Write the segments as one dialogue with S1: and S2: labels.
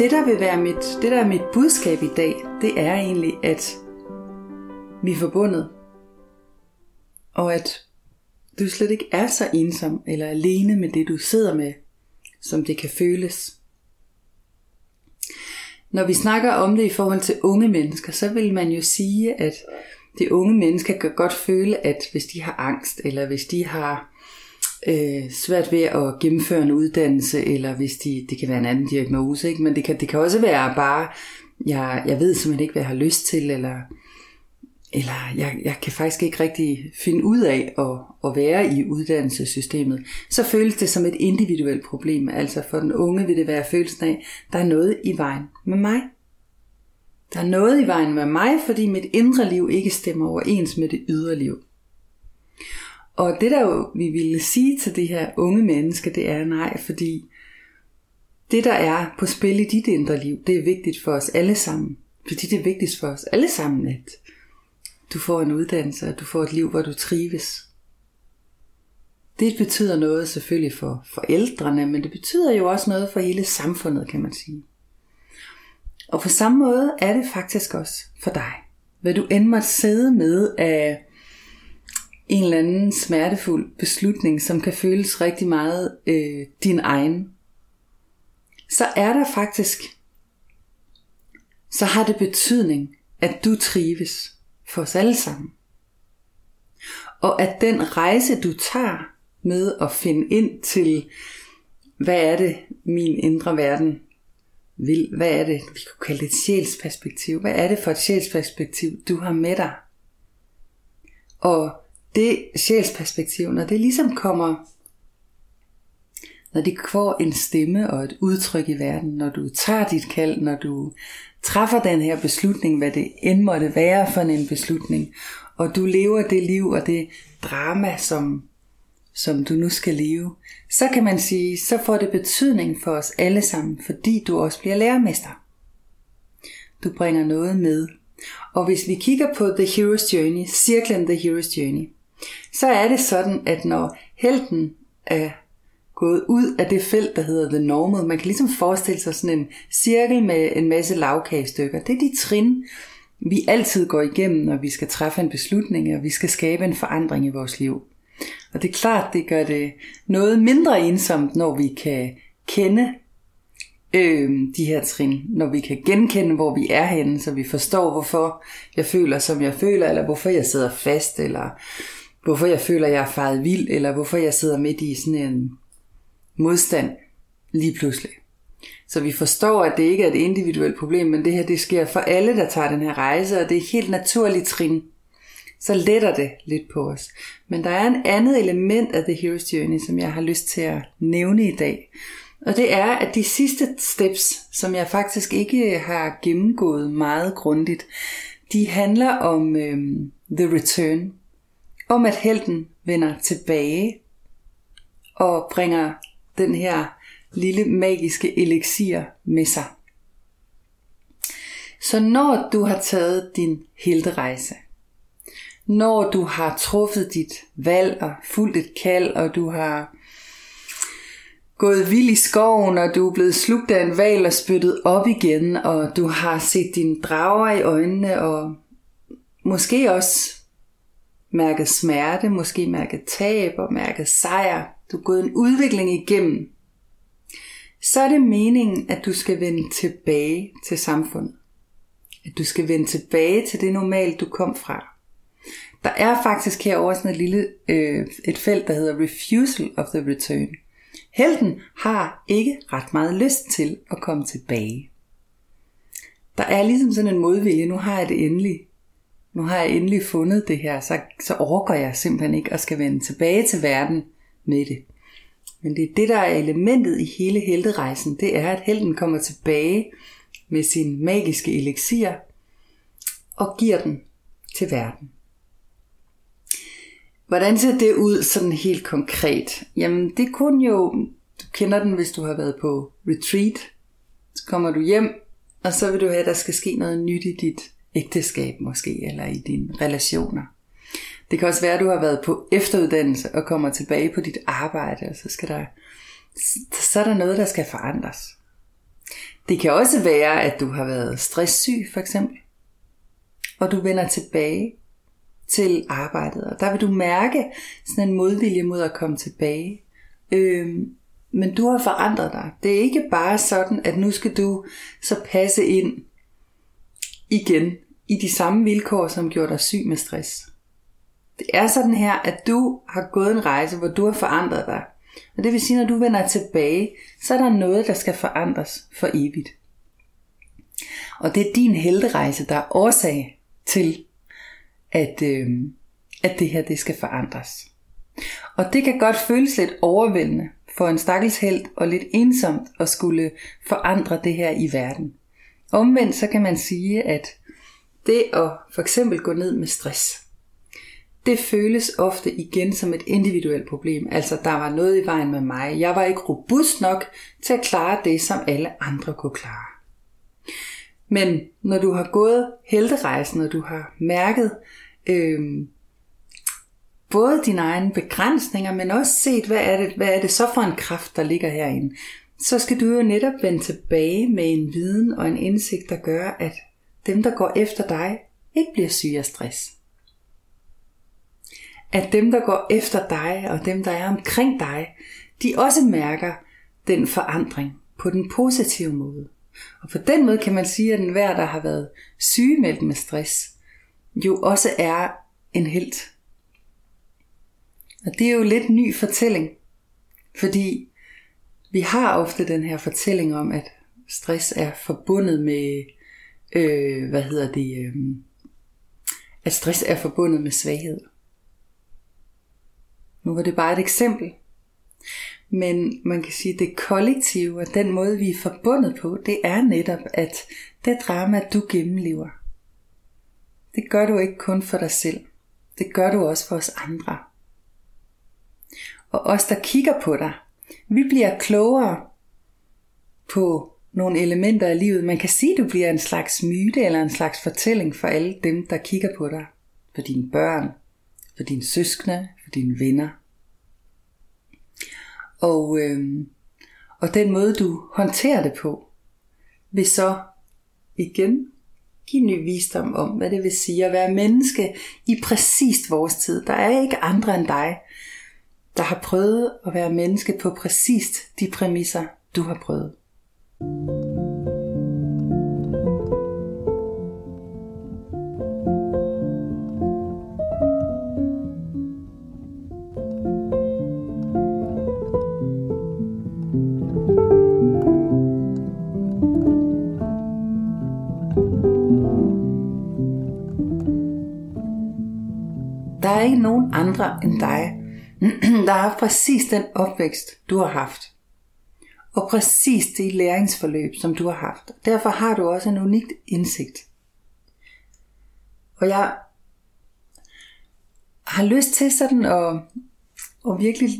S1: Det der vil være mit, det der er mit budskab i dag, det er egentlig, at vi er forbundet. Og at du slet ikke er så ensom eller alene med det, du sidder med, som det kan føles. Når vi snakker om det i forhold til unge mennesker, så vil man jo sige, at de unge mennesker kan godt føle, at hvis de har angst, eller hvis de har øh, svært ved at gennemføre en uddannelse, eller hvis de, det kan være en anden diagnose, ikke? men det kan, det kan også være bare, jeg, jeg ved simpelthen ikke, hvad jeg har lyst til, eller, eller jeg, jeg kan faktisk ikke rigtig finde ud af at, at være i uddannelsessystemet, så føles det som et individuelt problem. Altså for den unge vil det være følelsen af, der er noget i vejen med mig. Der er noget i vejen med mig, fordi mit indre liv ikke stemmer overens med det ydre liv. Og det der jo, vi ville sige til det her unge menneske, det er nej, fordi det der er på spil i dit indre liv, det er vigtigt for os alle sammen. Fordi det er vigtigt for os alle sammen, at du får en uddannelse, og du får et liv, hvor du trives. Det betyder noget selvfølgelig for forældrene, men det betyder jo også noget for hele samfundet, kan man sige. Og på samme måde er det faktisk også for dig. Hvad du end måtte sidde med af en eller anden smertefuld beslutning, som kan føles rigtig meget øh, din egen, så er der faktisk, så har det betydning, at du trives for os alle sammen. Og at den rejse, du tager med at finde ind til, hvad er det, min indre verden vil, hvad er det, vi kunne kalde det et sjælsperspektiv, hvad er det for et sjælsperspektiv, du har med dig? Og det sjælsperspektiv, når det ligesom kommer, når det får en stemme og et udtryk i verden, når du tager dit kald, når du træffer den her beslutning, hvad det end måtte være for en beslutning, og du lever det liv og det drama, som, som du nu skal leve, så kan man sige, så får det betydning for os alle sammen, fordi du også bliver lærermester. Du bringer noget med. Og hvis vi kigger på The Hero's Journey, cirklen The Hero's Journey, så er det sådan, at når helten er gået ud af det felt, der hedder The Normal, man kan ligesom forestille sig sådan en cirkel med en masse lavkagestykker. Det er de trin, vi altid går igennem, når vi skal træffe en beslutning, og vi skal skabe en forandring i vores liv. Og det er klart, det gør det noget mindre ensomt, når vi kan kende øh, de her trin, når vi kan genkende, hvor vi er henne, så vi forstår, hvorfor jeg føler, som jeg føler, eller hvorfor jeg sidder fast, eller hvorfor jeg føler, jeg er faret vild, eller hvorfor jeg sidder midt i sådan en modstand lige pludselig. Så vi forstår, at det ikke er et individuelt problem, men det her det sker for alle, der tager den her rejse, og det er helt naturligt trin. Så letter det lidt på os. Men der er en andet element af The Hero's Journey, som jeg har lyst til at nævne i dag. Og det er, at de sidste steps, som jeg faktisk ikke har gennemgået meget grundigt, de handler om øh, The Return om at helten vender tilbage og bringer den her lille magiske elixir med sig. Så når du har taget din helterejse, når du har truffet dit valg og fulgt et kald, og du har gået vild i skoven, og du er blevet slugt af en val og spyttet op igen, og du har set dine drager i øjnene, og måske også mærket smerte, måske mærket tab og mærket sejr. Du er gået en udvikling igennem. Så er det meningen, at du skal vende tilbage til samfundet. At du skal vende tilbage til det normale, du kom fra. Der er faktisk herovre sådan et lille øh, et felt, der hedder Refusal of the Return. Helten har ikke ret meget lyst til at komme tilbage. Der er ligesom sådan en modvilje, nu har jeg det endelig nu har jeg endelig fundet det her, så, så overgår jeg simpelthen ikke at skal vende tilbage til verden med det. Men det er det, der er elementet i hele helterejsen. Det er, at helten kommer tilbage med sin magiske elixir og giver den til verden. Hvordan ser det ud sådan helt konkret? Jamen det kunne jo, du kender den, hvis du har været på retreat. Så kommer du hjem, og så vil du have, at der skal ske noget nyt i dit ægteskab måske, eller i dine relationer. Det kan også være, at du har været på efteruddannelse og kommer tilbage på dit arbejde, og så skal der, så er der noget, der skal forandres. Det kan også være, at du har været stresssyg for eksempel, og du vender tilbage til arbejdet, og der vil du mærke sådan en modvilje mod at komme tilbage. Øhm, men du har forandret dig. Det er ikke bare sådan, at nu skal du så passe ind igen i de samme vilkår, som gjorde dig syg med stress. Det er sådan her, at du har gået en rejse, hvor du har forandret dig. Og det vil sige, når du vender tilbage, så er der noget, der skal forandres for evigt. Og det er din helterejse, der er årsag til, at, øh, at det her det skal forandres. Og det kan godt føles lidt overvældende for en stakkels held og lidt ensomt at skulle forandre det her i verden. Omvendt så kan man sige, at det at for eksempel gå ned med stress, det føles ofte igen som et individuelt problem. Altså, der var noget i vejen med mig. Jeg var ikke robust nok til at klare det, som alle andre kunne klare. Men når du har gået helterejsen, og du har mærket øh, både dine egne begrænsninger, men også set, hvad er, det, hvad er det så for en kraft, der ligger herinde, så skal du jo netop vende tilbage med en viden og en indsigt, der gør, at dem, der går efter dig, ikke bliver syge af stress at dem, der går efter dig, og dem, der er omkring dig, de også mærker den forandring på den positive måde. Og på den måde kan man sige, at enhver, der har været sygemeldt med stress, jo også er en helt. Og det er jo lidt ny fortælling, fordi vi har ofte den her fortælling om, at stress er forbundet med, øh, hvad hedder det, øh, at stress er forbundet med svaghed. Nu var det bare et eksempel. Men man kan sige, at det kollektive og den måde, vi er forbundet på, det er netop, at det drama, du gennemlever, det gør du ikke kun for dig selv. Det gør du også for os andre. Og os, der kigger på dig, vi bliver klogere på nogle elementer af livet. Man kan sige, at du bliver en slags myte eller en slags fortælling for alle dem, der kigger på dig. For dine børn, for dine søskende, for dine venner. Og, øh, og den måde du håndterer det på, vil så igen give ny visdom om, hvad det vil sige at være menneske i præcis vores tid. Der er ikke andre end dig, der har prøvet at være menneske på præcis de præmisser, du har prøvet. er ikke nogen andre end dig, der har haft præcis den opvækst, du har haft. Og præcis det læringsforløb, som du har haft. Derfor har du også en unik indsigt. Og jeg har lyst til sådan at, at virkelig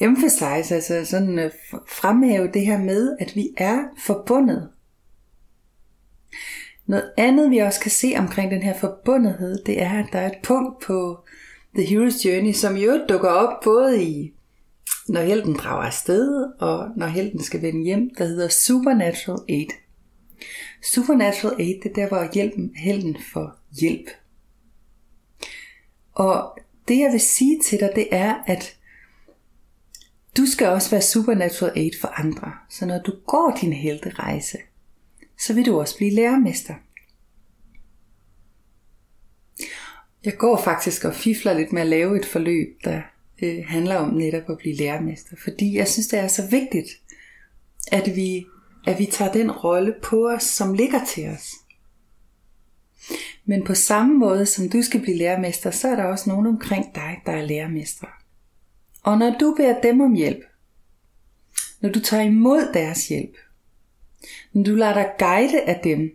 S1: emphasize, altså sådan øh, at fremhæve det her med, at vi er forbundet. Noget andet vi også kan se omkring den her forbundethed, det er, at der er et punkt på The Hero's Journey, som jo dukker op både i, når helten drager afsted, og når helten skal vende hjem, der hedder Supernatural Aid. Supernatural Aid, det er der, hvor hjælpen, helten får hjælp. Og det jeg vil sige til dig, det er, at du skal også være supernatural aid for andre. Så når du går din helterejse, så vil du også blive lærermester. Jeg går faktisk og fifler lidt med at lave et forløb, der øh, handler om netop at blive lærermester. Fordi jeg synes, det er så vigtigt, at vi, at vi tager den rolle på os, som ligger til os. Men på samme måde som du skal blive lærermester, så er der også nogen omkring dig, der er lærermester. Og når du beder dem om hjælp, når du tager imod deres hjælp, når du lader dig guide af dem,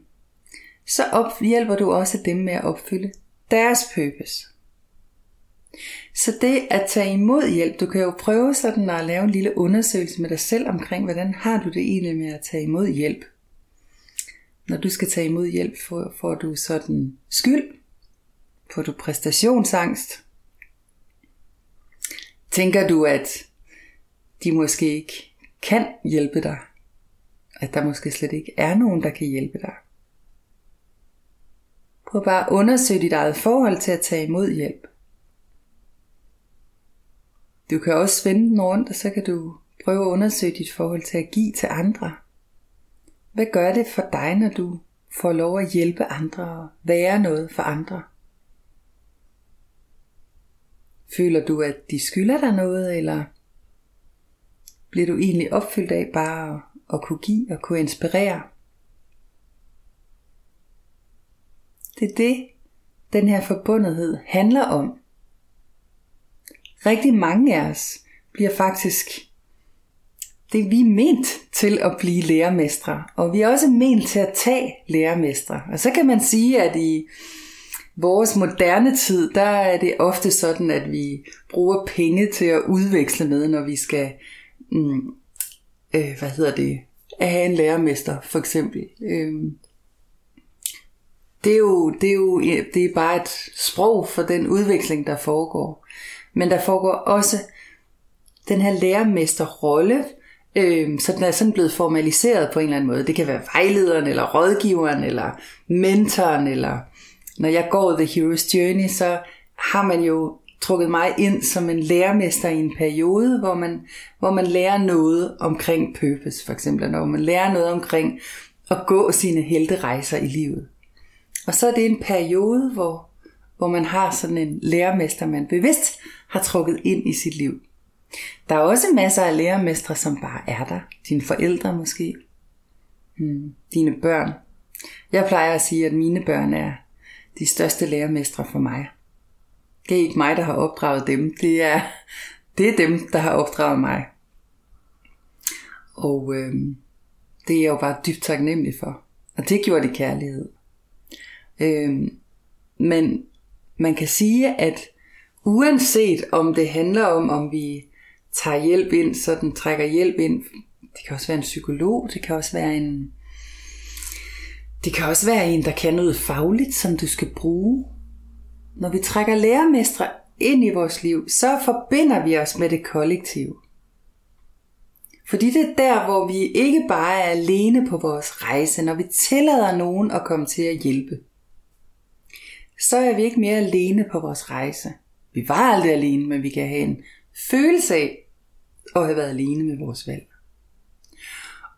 S1: så op, hjælper du også dem med at opfylde deres purpose. Så det at tage imod hjælp, du kan jo prøve sådan at lave en lille undersøgelse med dig selv omkring, hvordan har du det egentlig med at tage imod hjælp. Når du skal tage imod hjælp, får, får du sådan skyld, får du præstationsangst, tænker du, at de måske ikke kan hjælpe dig, at der måske slet ikke er nogen, der kan hjælpe dig. Prøv bare at undersøge dit eget forhold til at tage imod hjælp. Du kan også vende den rundt, og så kan du prøve at undersøge dit forhold til at give til andre. Hvad gør det for dig, når du får lov at hjælpe andre og være noget for andre? Føler du, at de skylder dig noget, eller bliver du egentlig opfyldt af bare at kunne give og kunne inspirere? Det er det, den her forbundethed handler om. Rigtig mange af os bliver faktisk det vi er ment til at blive lærermestre, og vi er også ment til at tage lærermestre. Og så kan man sige, at i vores moderne tid, der er det ofte sådan, at vi bruger penge til at udveksle med, når vi skal, mm, øh, hvad hedder det, at have en lærermester for eksempel. Øh, det er jo, det er jo det er bare et sprog for den udveksling, der foregår. Men der foregår også den her lærermesterrolle, øh, så den er sådan blevet formaliseret på en eller anden måde. Det kan være vejlederen, eller rådgiveren, eller mentoren, eller når jeg går The Hero's Journey, så har man jo trukket mig ind som en lærermester i en periode, hvor man, hvor man lærer noget omkring purpose, for eksempel, når man lærer noget omkring at gå sine helterejser i livet. Og så er det en periode, hvor, hvor man har sådan en lærermester, man bevidst har trukket ind i sit liv. Der er også masser af lærermestre, som bare er der. Dine forældre måske. Hmm. Dine børn. Jeg plejer at sige, at mine børn er de største lærermestre for mig. Det er ikke mig, der har opdraget dem. Det er, det er dem, der har opdraget mig. Og øh, det er jeg jo bare dybt taknemmelig for. Og det gjorde det kærlighed. Øh, men man kan sige, at uanset om det handler om, om vi tager hjælp ind, så den trækker hjælp ind, det kan også være en psykolog, det kan også være en, det kan også være en, der kan noget fagligt, som du skal bruge. Når vi trækker lærermestre ind i vores liv, så forbinder vi os med det kollektive. Fordi det er der, hvor vi ikke bare er alene på vores rejse, når vi tillader nogen at komme til at hjælpe så er vi ikke mere alene på vores rejse. Vi var aldrig alene, men vi kan have en følelse af at have været alene med vores valg.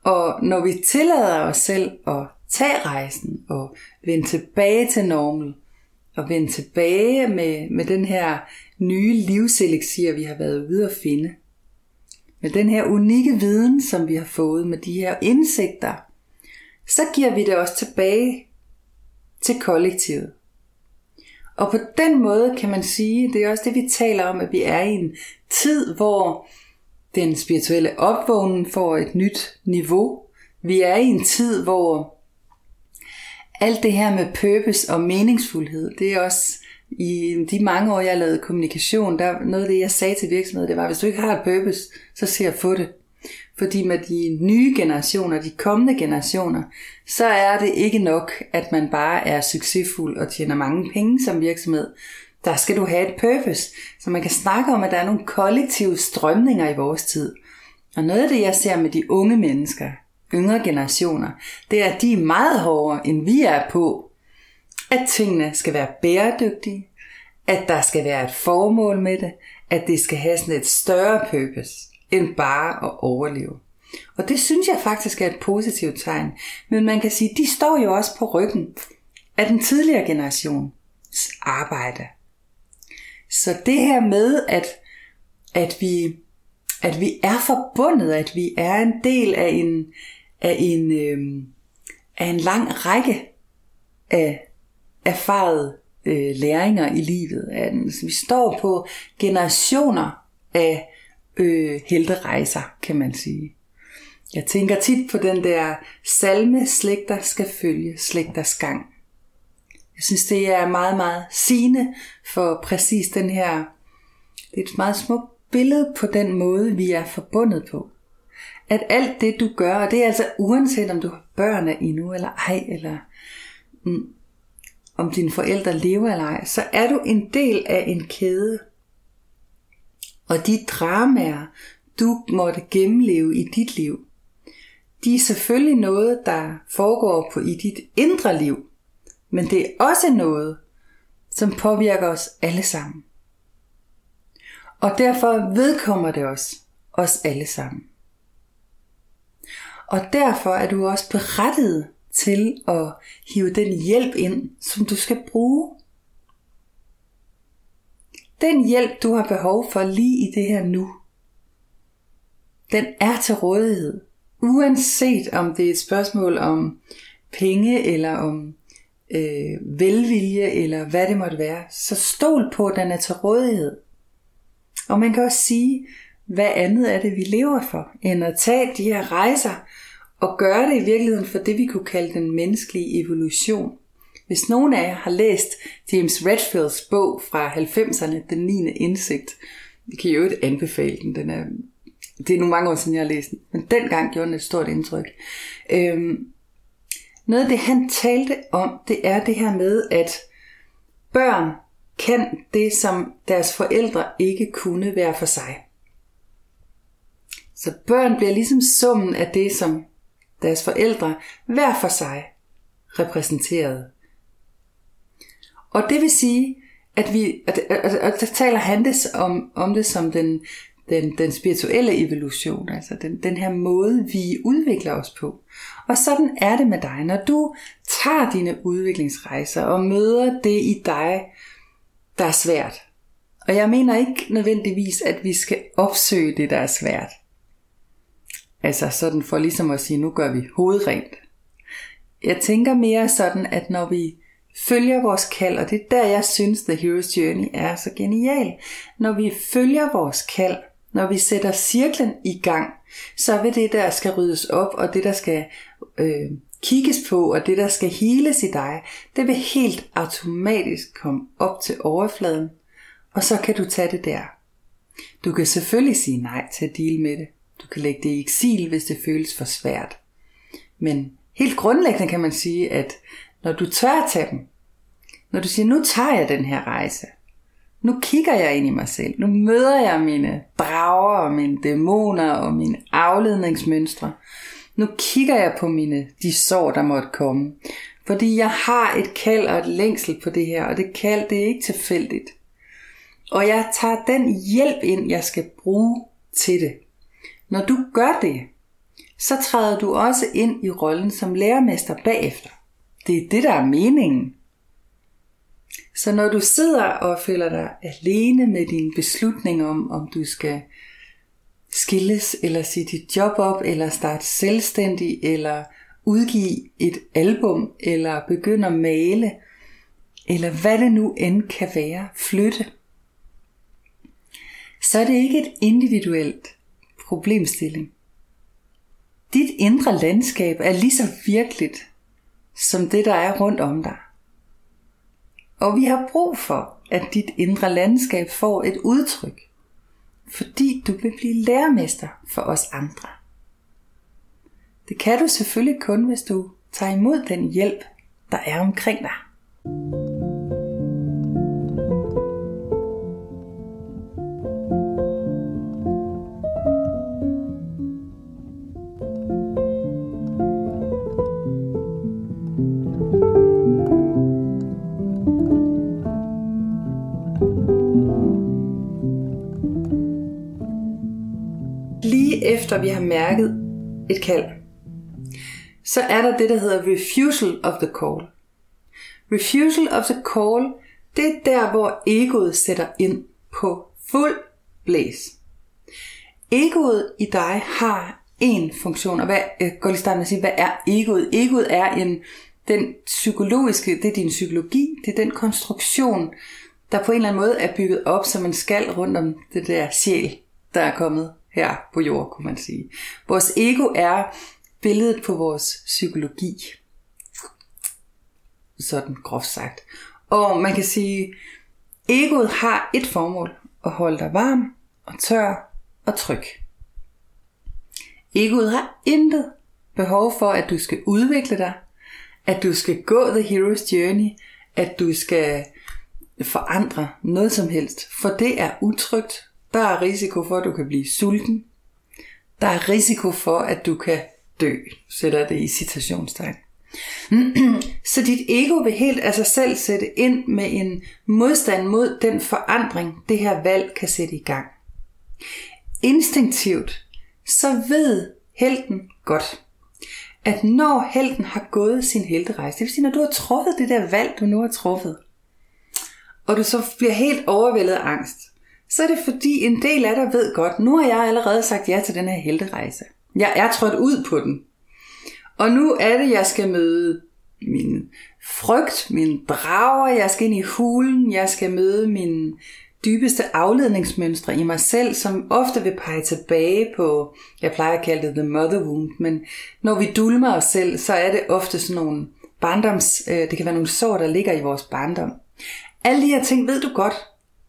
S1: Og når vi tillader os selv at tage rejsen og vende tilbage til normal, og vende tilbage med, med den her nye livseleksir, vi har været ude at finde, med den her unikke viden, som vi har fået, med de her indsigter, så giver vi det også tilbage til kollektivet. Og på den måde kan man sige, det er også det, vi taler om, at vi er i en tid, hvor den spirituelle opvågning får et nyt niveau. Vi er i en tid, hvor alt det her med purpose og meningsfuldhed, det er også i de mange år, jeg lavede kommunikation, der noget af det, jeg sagde til virksomheder, det var, hvis du ikke har et purpose, så se at få det. Fordi med de nye generationer, de kommende generationer, så er det ikke nok, at man bare er succesfuld og tjener mange penge som virksomhed. Der skal du have et purpose, så man kan snakke om, at der er nogle kollektive strømninger i vores tid. Og noget af det, jeg ser med de unge mennesker, yngre generationer, det er, at de er meget hårdere, end vi er på, at tingene skal være bæredygtige, at der skal være et formål med det, at det skal have sådan et større purpose end bare at overleve. Og det synes jeg faktisk er et positivt tegn. Men man kan sige, de står jo også på ryggen af den tidligere generations arbejde. Så det her med, at, at, vi, at vi er forbundet, at vi er en del af en, af en, øh, af en lang række af erfarede øh, læringer i livet. At vi står på generationer af øh, helterejser, kan man sige. Jeg tænker tit på den der salme, slægter skal følge slægters gang. Jeg synes, det er meget, meget sigende for præcis den her, det er et meget smukt billede på den måde, vi er forbundet på. At alt det, du gør, og det er altså uanset om du har børn endnu eller ej, eller mm, om dine forældre lever eller ej, så er du en del af en kæde. Og de dramaer, du måtte gennemleve i dit liv, de er selvfølgelig noget, der foregår på i dit indre liv, men det er også noget, som påvirker os alle sammen. Og derfor vedkommer det os, os alle sammen. Og derfor er du også berettiget til at hive den hjælp ind, som du skal bruge. Den hjælp, du har behov for lige i det her nu, den er til rådighed. Uanset om det er et spørgsmål om penge, eller om øh, velvilje, eller hvad det måtte være, så stol på, at den er til rådighed. Og man kan også sige, hvad andet er det, vi lever for, end at tage de her rejser og gøre det i virkeligheden for det, vi kunne kalde den menneskelige evolution. Hvis nogen af jer har læst James Redfields bog fra 90'erne, Den 9. indsigt, vi kan jo ikke anbefale den. den er, det er nogle mange år siden, jeg har læst den, men dengang gjorde den et stort indtryk. Øhm, noget af det, han talte om, det er det her med, at børn kan det, som deres forældre ikke kunne være for sig. Så børn bliver ligesom summen af det, som deres forældre hver for sig repræsenterede. Og det vil sige, at vi, at, at, at, at der taler han det om, om det som den, den, den spirituelle evolution, altså den, den her måde, vi udvikler os på. Og sådan er det med dig, når du tager dine udviklingsrejser og møder det i dig, der er svært. Og jeg mener ikke nødvendigvis, at vi skal opsøge det, der er svært. Altså sådan for ligesom at sige, nu gør vi hovedrent. Jeg tænker mere sådan, at når vi følger vores kald, og det er der, jeg synes, The Hero's Journey er så genial. Når vi følger vores kald, når vi sætter cirklen i gang, så vil det, der skal ryddes op, og det, der skal øh, kigges på, og det, der skal heles i dig, det vil helt automatisk komme op til overfladen, og så kan du tage det der. Du kan selvfølgelig sige nej til at deal med det. Du kan lægge det i eksil, hvis det føles for svært. Men helt grundlæggende kan man sige, at når du tør tage dem, når du siger, nu tager jeg den her rejse, nu kigger jeg ind i mig selv, nu møder jeg mine drager og mine dæmoner og mine afledningsmønstre, nu kigger jeg på mine, de sår, der måtte komme. Fordi jeg har et kald og et længsel på det her, og det kald, det er ikke tilfældigt. Og jeg tager den hjælp ind, jeg skal bruge til det. Når du gør det, så træder du også ind i rollen som lærermester bagefter. Det er det, der er meningen. Så når du sidder og føler dig alene med din beslutning om, om du skal skilles, eller sige dit job op, eller starte selvstændig, eller udgive et album, eller begynde at male, eller hvad det nu end kan være, flytte, så er det ikke et individuelt problemstilling. Dit indre landskab er lige så virkeligt som det, der er rundt om dig. Og vi har brug for, at dit indre landskab får et udtryk, fordi du vil blive lærermester for os andre. Det kan du selvfølgelig kun, hvis du tager imod den hjælp, der er omkring dig. Vi har mærket et kald, så er der det, der hedder refusal of the call. Refusal of the call, det er der, hvor egoet sætter ind på fuld blæs. Egoet i dig har en funktion, og hvad, jeg går lige starte med at sige, hvad er egoet? Egoet er en, den psykologiske, det er din psykologi, det er den konstruktion, der på en eller anden måde er bygget op som en skal rundt om det der sjæl, der er kommet her på jord, kunne man sige. Vores ego er billedet på vores psykologi. Sådan groft sagt. Og man kan sige, egoet har et formål, at holde dig varm og tør og tryg. Egoet har intet behov for, at du skal udvikle dig, at du skal gå the hero's journey, at du skal forandre noget som helst, for det er utrygt. Der er risiko for, at du kan blive sulten. Der er risiko for, at du kan dø, sætter det i citationstegn. Så dit ego vil helt af sig selv sætte ind med en modstand mod den forandring, det her valg kan sætte i gang. Instinktivt, så ved helten godt, at når helten har gået sin helterejse, det vil sige, når du har truffet det der valg, du nu har truffet, og du så bliver helt overvældet af angst, så er det fordi en del af dig ved godt, nu har jeg allerede sagt ja til den her helterejse. Jeg er trådt ud på den. Og nu er det, jeg skal møde min frygt, min drager, jeg skal ind i hulen, jeg skal møde min dybeste afledningsmønstre i mig selv, som ofte vil pege tilbage på, jeg plejer at kalde det the mother wound, men når vi dulmer os selv, så er det ofte sådan nogle barndoms, øh, det kan være nogle sår, der ligger i vores barndom. Alle de her ting ved du godt,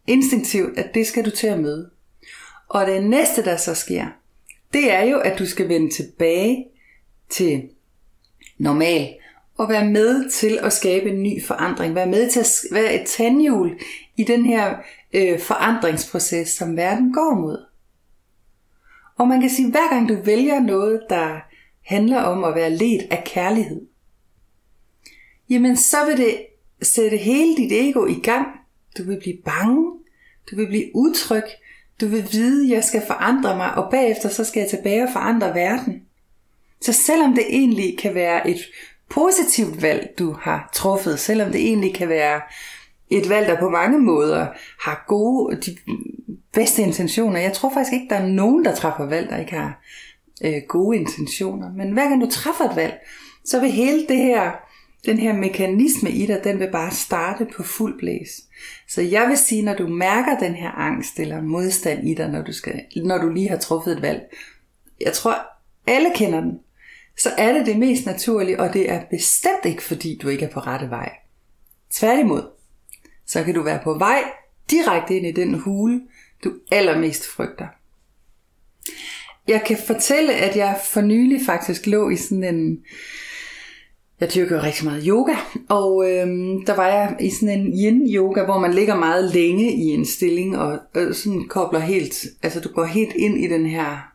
S1: instinktivt, at det skal du til at møde. Og det næste, der så sker, det er jo, at du skal vende tilbage til normal og være med til at skabe en ny forandring. Være med til at være et tandhjul i den her øh, forandringsproces, som verden går mod. Og man kan sige, at hver gang du vælger noget, der handler om at være let af kærlighed, jamen så vil det sætte hele dit ego i gang. Du vil blive bange, du vil blive utryg, du vil vide, at jeg skal forandre mig, og bagefter så skal jeg tilbage og forandre verden. Så selvom det egentlig kan være et positivt valg, du har truffet, selvom det egentlig kan være et valg, der på mange måder har gode, de bedste intentioner. Jeg tror faktisk ikke, der er nogen, der træffer valg, der ikke har øh, gode intentioner. Men hver gang du træffer et valg, så vil hele det her, den her mekanisme i dig, den vil bare starte på fuld blæs. Så jeg vil sige, når du mærker den her angst eller modstand i dig, når du, skal, når du lige har truffet et valg, jeg tror, alle kender den, så er det det mest naturlige, og det er bestemt ikke, fordi du ikke er på rette vej. Tværtimod, så kan du være på vej direkte ind i den hule, du allermest frygter. Jeg kan fortælle, at jeg for nylig faktisk lå i sådan en... Jeg dyrker rigtig meget yoga, og øhm, der var jeg i sådan en yin-yoga, hvor man ligger meget længe i en stilling, og øh, sådan kobler helt... Altså du går helt ind i den her,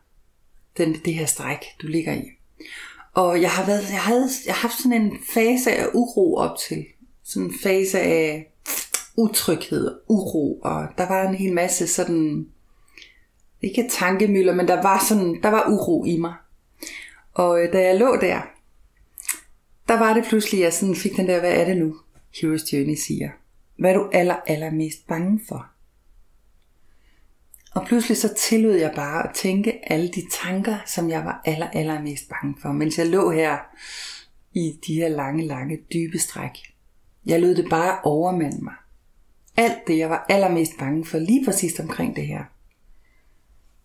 S1: den, det her stræk, du ligger i. Og jeg har, været, jeg, havde, jeg har haft sådan en fase af uro op til. Sådan en fase af utryghed og uro, og der var en hel masse sådan, ikke tankemøller, men der var sådan, der var uro i mig. Og øh, da jeg lå der, der var det pludselig, jeg sådan fik den der, hvad er det nu, Heroes Journey siger. Hvad er du aller, aller mest bange for? Og pludselig så tillod jeg bare at tænke alle de tanker, som jeg var aller, aller mest bange for, mens jeg lå her i de her lange, lange, dybe stræk. Jeg lod det bare overmande mig. Alt det, jeg var allermest bange for, lige præcis omkring det her.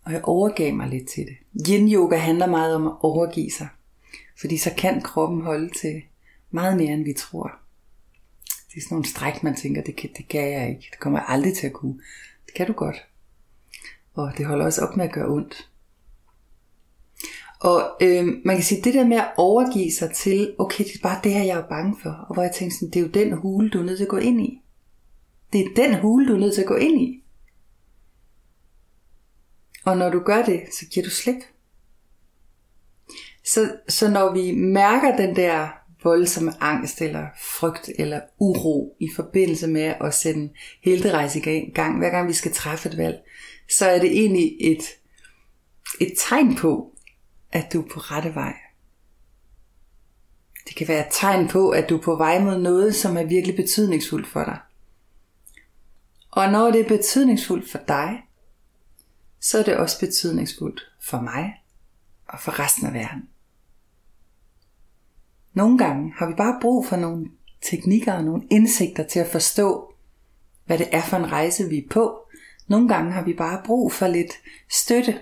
S1: Og jeg overgav mig lidt til det. Yin yoga handler meget om at overgive sig. Fordi så kan kroppen holde til meget mere, end vi tror. Det er sådan nogle stræk, man tænker, det kan, det kan jeg ikke. Det kommer jeg aldrig til at kunne. Det kan du godt. Og det holder også op med at gøre ondt. Og øh, man kan sige, det der med at overgive sig til, okay, det er bare det her, jeg er bange for. Og hvor jeg tænker sådan, det er jo den hule, du er nødt til at gå ind i. Det er den hule, du er nødt til at gå ind i. Og når du gør det, så giver du slip. Så, så når vi mærker den der voldsomme angst eller frygt eller uro i forbindelse med at sende helterejse i gang, hver gang vi skal træffe et valg, så er det egentlig et, et tegn på, at du er på rette vej. Det kan være et tegn på, at du er på vej mod noget, som er virkelig betydningsfuldt for dig. Og når det er betydningsfuldt for dig, så er det også betydningsfuldt for mig og for resten af verden. Nogle gange har vi bare brug for nogle teknikker og nogle indsigter til at forstå, hvad det er for en rejse, vi er på. Nogle gange har vi bare brug for lidt støtte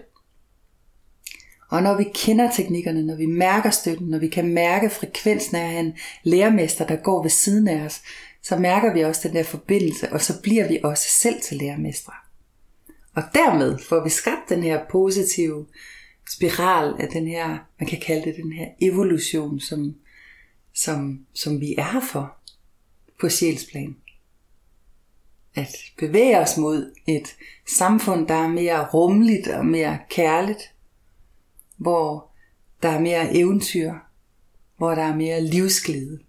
S1: Og når vi kender teknikkerne, når vi mærker støtten, når vi kan mærke frekvensen af en lærermester, der går ved siden af os, så mærker vi også den der forbindelse, og så bliver vi også selv til lærermestre. Og dermed får vi skabt den her positive spiral af den her, man kan kalde det den her evolution, som, som, som vi er her for på sjælsplan. At bevæge os mod et samfund, der er mere rumligt og mere kærligt, hvor der er mere eventyr, hvor der er mere livsglæde.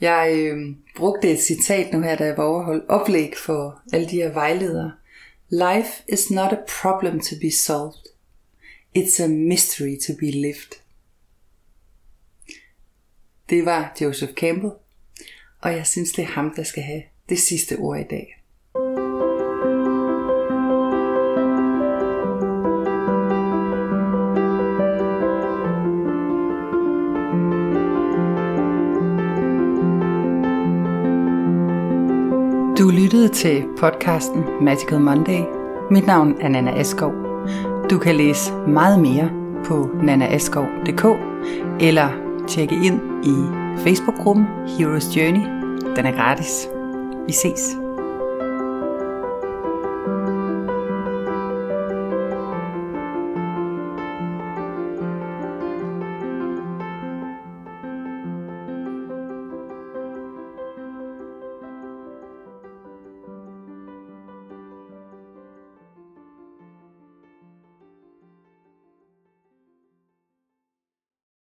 S1: Jeg øh, brugte et citat nu her, da jeg var overholdt oplæg for alle de her vejledere. Life is not a problem to be solved. It's a mystery to be lived. Det var Joseph Campbell, og jeg synes, det er ham, der skal have det sidste ord i dag. Du lyttede til podcasten Magical Monday. Mit navn er Nana Askov. Du kan læse meget mere på nanaaskov.dk eller tjekke ind i Facebook-gruppen Heroes Journey. Den er gratis. Vi ses.